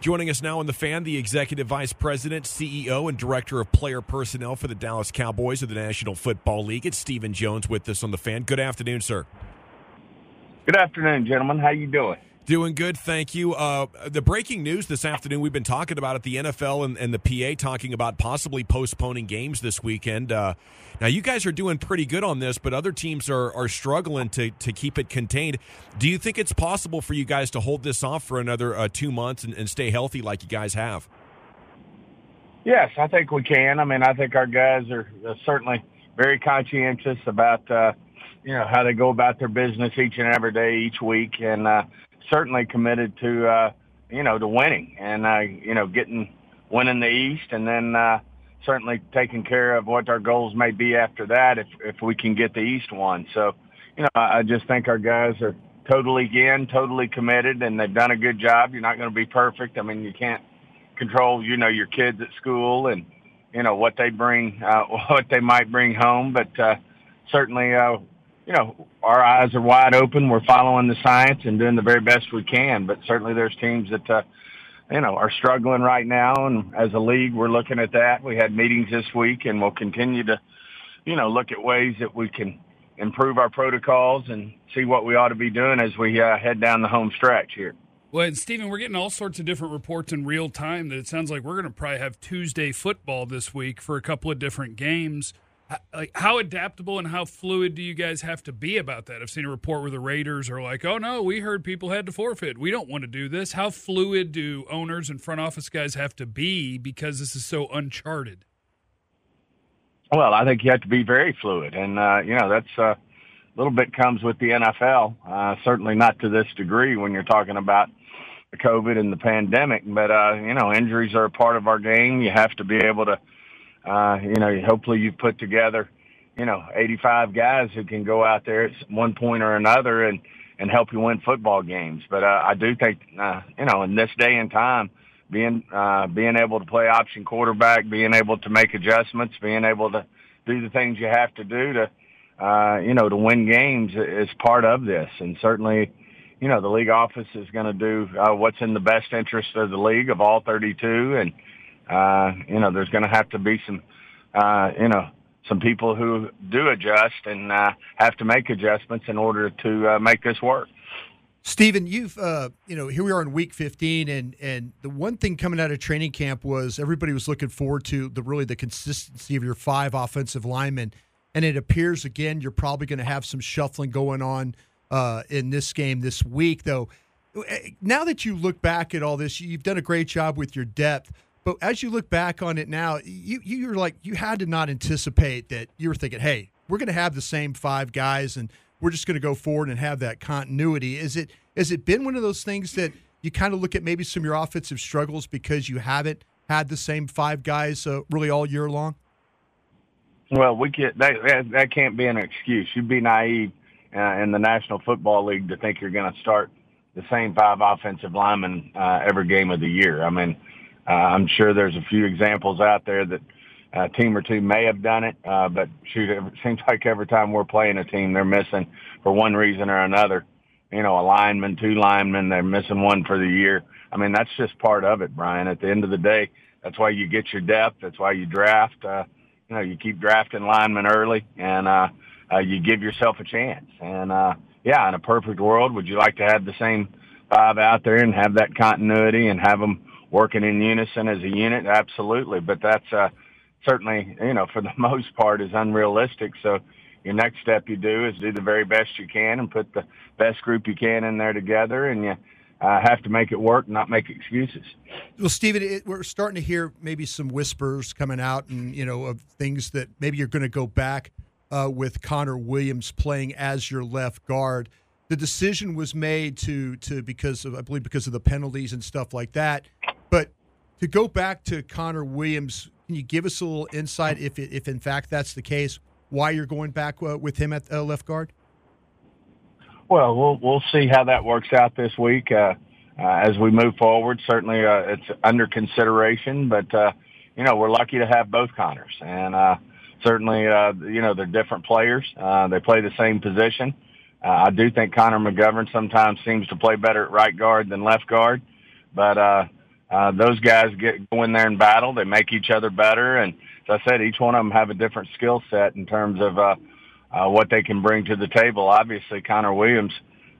Joining us now on the fan, the executive vice president, CEO, and director of player personnel for the Dallas Cowboys of the National Football League. It's Stephen Jones with us on the fan. Good afternoon, sir. Good afternoon, gentlemen. How you doing? Doing good, thank you. Uh, the breaking news this afternoon we've been talking about at the NFL and, and the PA talking about possibly postponing games this weekend. Uh, now, you guys are doing pretty good on this, but other teams are, are struggling to, to keep it contained. Do you think it's possible for you guys to hold this off for another uh, two months and, and stay healthy like you guys have? Yes, I think we can. I mean, I think our guys are certainly very conscientious about uh, you know how they go about their business each and every day, each week, and uh, certainly committed to uh, you know to winning and uh, you know getting winning the East, and then uh, certainly taking care of what our goals may be after that if if we can get the East won. So you know I just think our guys are totally again totally committed, and they've done a good job. You're not going to be perfect. I mean you can't control you know your kids at school and you know what they bring uh, what they might bring home, but uh, certainly. Uh, you know, our eyes are wide open. We're following the science and doing the very best we can. But certainly, there's teams that, uh, you know, are struggling right now. And as a league, we're looking at that. We had meetings this week, and we'll continue to, you know, look at ways that we can improve our protocols and see what we ought to be doing as we uh, head down the home stretch here. Well, and Stephen, we're getting all sorts of different reports in real time that it sounds like we're going to probably have Tuesday football this week for a couple of different games like how adaptable and how fluid do you guys have to be about that? I've seen a report where the Raiders are like, "Oh no, we heard people had to forfeit. We don't want to do this." How fluid do owners and front office guys have to be because this is so uncharted? Well, I think you have to be very fluid, and uh, you know that's uh, a little bit comes with the NFL. Uh, certainly not to this degree when you're talking about the COVID and the pandemic, but uh, you know injuries are a part of our game. You have to be able to uh, you know, hopefully you've put together, you know, 85 guys who can go out there at one point or another and, and help you win football games. But uh, I do think, uh, you know, in this day and time, being uh, being able to play option quarterback, being able to make adjustments, being able to do the things you have to do to, uh, you know, to win games is part of this. And certainly, you know, the league office is going to do uh, what's in the best interest of the league of all 32 and uh, you know, there's going to have to be some, uh, you know, some people who do adjust and uh, have to make adjustments in order to uh, make this work. Stephen, you've uh, you know here we are in week 15, and and the one thing coming out of training camp was everybody was looking forward to the really the consistency of your five offensive linemen, and it appears again you're probably going to have some shuffling going on uh, in this game this week. Though, now that you look back at all this, you've done a great job with your depth. But as you look back on it now, you you're like you had to not anticipate that you were thinking, hey, we're going to have the same five guys and we're just going to go forward and have that continuity. Is it has it been one of those things that you kind of look at maybe some of your offensive struggles because you haven't had the same five guys uh, really all year long? Well, we can't. That, that, that can't be an excuse. You'd be naive uh, in the National Football League to think you're going to start the same five offensive linemen uh, every game of the year. I mean, uh, I'm sure there's a few examples out there that a team or two may have done it, uh, but shoot, it seems like every time we're playing a team, they're missing for one reason or another. You know, a lineman, two linemen, they're missing one for the year. I mean, that's just part of it, Brian. At the end of the day, that's why you get your depth. That's why you draft. Uh, you know, you keep drafting linemen early, and uh, uh, you give yourself a chance. And uh, yeah, in a perfect world, would you like to have the same five out there and have that continuity and have them working in unison as a unit, absolutely. But that's uh, certainly, you know, for the most part, is unrealistic. So your next step you do is do the very best you can and put the best group you can in there together, and you uh, have to make it work, not make excuses. Well, Stephen, it, we're starting to hear maybe some whispers coming out, and you know, of things that maybe you're going to go back uh, with Connor Williams playing as your left guard. The decision was made to to because of I believe because of the penalties and stuff like that but to go back to Connor Williams, can you give us a little insight if, if in fact that's the case, why you're going back uh, with him at uh, left guard? Well, we'll we'll see how that works out this week uh, uh as we move forward. Certainly, uh, it's under consideration, but uh, you know we're lucky to have both Connors, and certainly you know they're different players. they play the same position. I do think Connor McGovern sometimes seems to play better at right guard than left guard, but uh, those guys get go in there and battle. They make each other better, and as I said, each one of them have a different skill set in terms of uh, uh, what they can bring to the table. Obviously, Connor Williams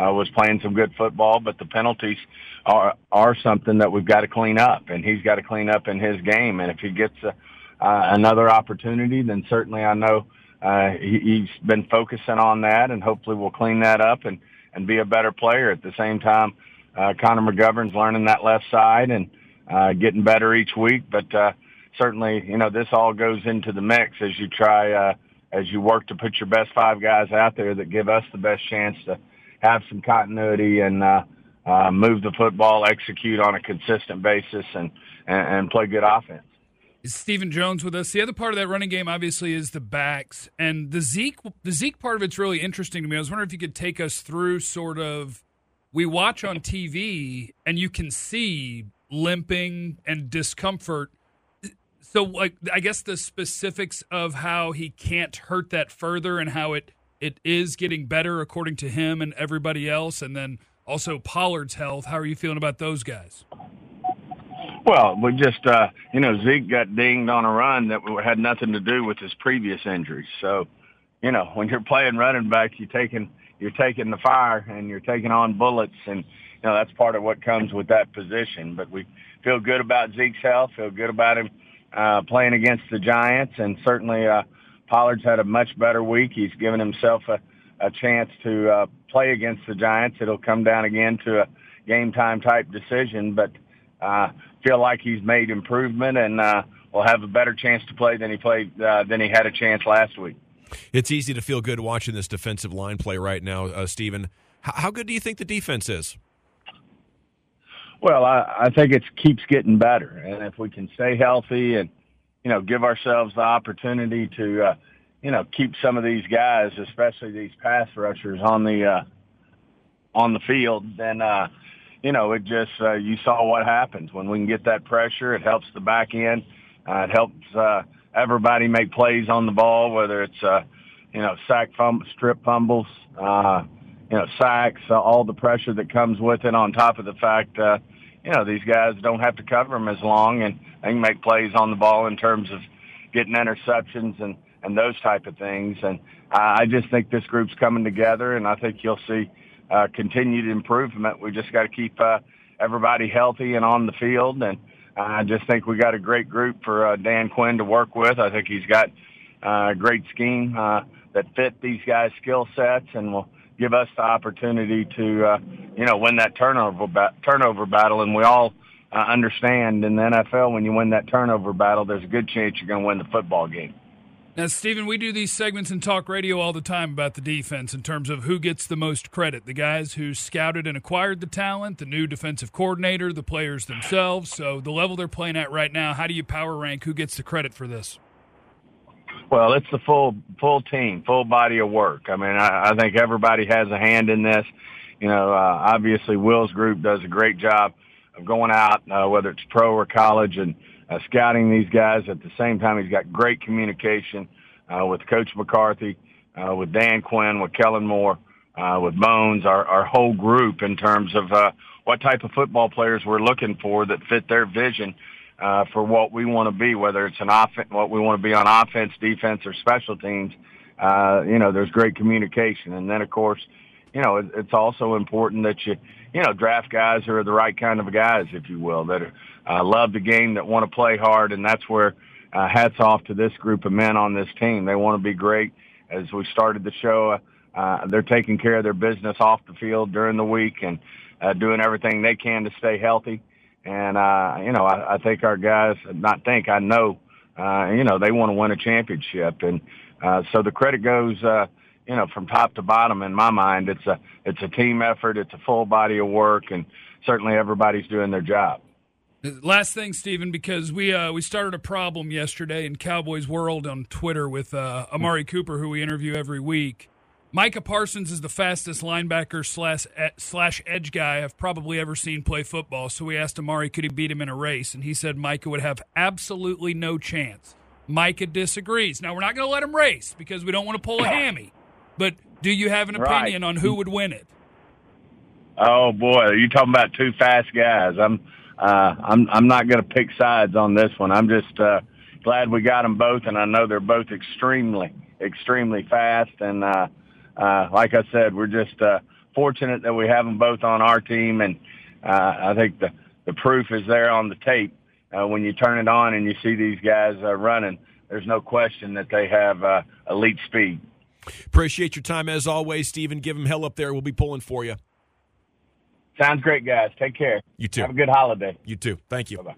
uh, was playing some good football, but the penalties are are something that we've got to clean up, and he's got to clean up in his game. And if he gets a, uh, another opportunity, then certainly I know uh, he, he's been focusing on that, and hopefully we'll clean that up and and be a better player. At the same time, uh, Connor McGovern's learning that left side and uh, getting better each week, but uh, certainly you know this all goes into the mix as you try. Uh, as you work to put your best five guys out there that give us the best chance to have some continuity and uh, uh, move the football, execute on a consistent basis, and, and, and play good offense. Stephen Jones with us. The other part of that running game, obviously, is the backs and the Zeke. The Zeke part of it's really interesting to me. I was wondering if you could take us through sort of. We watch on TV and you can see limping and discomfort. So, like, I guess the specifics of how he can't hurt that further and how it it is getting better according to him and everybody else, and then also Pollard's health. How are you feeling about those guys? Well, we just uh, you know Zeke got dinged on a run that had nothing to do with his previous injuries. So, you know, when you're playing running back, you're taking you're taking the fire and you're taking on bullets, and you know that's part of what comes with that position. But we feel good about Zeke's health. Feel good about him uh, playing against the Giants, and certainly. Uh, Pollard's had a much better week. He's given himself a, a chance to uh, play against the Giants. It'll come down again to a game time type decision, but uh, feel like he's made improvement and uh, will have a better chance to play than he played uh, than he had a chance last week. It's easy to feel good watching this defensive line play right now, uh, Stephen. How, how good do you think the defense is? Well, I, I think it keeps getting better, and if we can stay healthy and you know, give ourselves the opportunity to, uh, you know, keep some of these guys, especially these pass rushers, on the uh, on the field. Then, uh, you know, it just uh, you saw what happens when we can get that pressure. It helps the back end. Uh, it helps uh, everybody make plays on the ball, whether it's uh, you know sack fum- strip fumbles, uh, you know sacks, uh, all the pressure that comes with it. On top of the fact. Uh, you know, these guys don't have to cover them as long and they can make plays on the ball in terms of getting interceptions and, and those type of things. And I just think this group's coming together and I think you'll see uh, continued improvement. We just got to keep uh, everybody healthy and on the field. And I just think we got a great group for uh, Dan Quinn to work with. I think he's got uh, a great scheme uh, that fit these guys' skill sets and will give us the opportunity to, uh, you know, win that turnover ba- turnover battle. And we all uh, understand in the NFL when you win that turnover battle, there's a good chance you're going to win the football game. Now, Stephen, we do these segments in talk radio all the time about the defense in terms of who gets the most credit the guys who scouted and acquired the talent, the new defensive coordinator, the players themselves. So, the level they're playing at right now, how do you power rank who gets the credit for this? Well, it's the full full team, full body of work. I mean, I, I think everybody has a hand in this. You know, uh, obviously Will's group does a great job of going out, uh, whether it's pro or college, and uh, scouting these guys. At the same time, he's got great communication uh, with Coach McCarthy, uh, with Dan Quinn, with Kellen Moore, uh, with Bones, our, our whole group in terms of uh, what type of football players we're looking for that fit their vision uh, for what we want to be, whether it's an offense, what we want to be on offense, defense, or special teams. Uh, you know, there's great communication, and then of course, you know, it, it's also important that you, you know, draft guys who are the right kind of guys, if you will, that uh, love the game, that want to play hard, and that's where uh, hats off to this group of men on this team. They want to be great. As we started the show, uh, they're taking care of their business off the field during the week and uh, doing everything they can to stay healthy. And, uh, you know, I, I think our guys, not think, I know, uh, you know, they want to win a championship. And uh, so the credit goes, uh, you know, from top to bottom in my mind. It's a, it's a team effort. It's a full body of work. And certainly everybody's doing their job. Last thing, Stephen, because we uh, we started a problem yesterday in Cowboys World on Twitter with uh, Amari Cooper, who we interview every week, Micah Parsons is the fastest linebacker slash slash edge guy I've probably ever seen play football. So we asked Amari, could he beat him in a race? And he said Micah would have absolutely no chance. Micah disagrees. Now we're not going to let him race because we don't want to pull a hammy. But do you have an opinion right. on who would win it? Oh boy, are you talking about two fast guys? I'm uh, I'm I'm not going to pick sides on this one. I'm just uh, glad we got them both, and I know they're both extremely extremely fast. And uh, uh, like I said, we're just uh, fortunate that we have them both on our team, and uh, I think the the proof is there on the tape. Uh, when you turn it on and you see these guys uh, running, there's no question that they have uh, elite speed. Appreciate your time as always, Stephen. Give them hell up there. We'll be pulling for you. Sounds great, guys. Take care. You too. Have a good holiday. You too. Thank you. Bye-bye.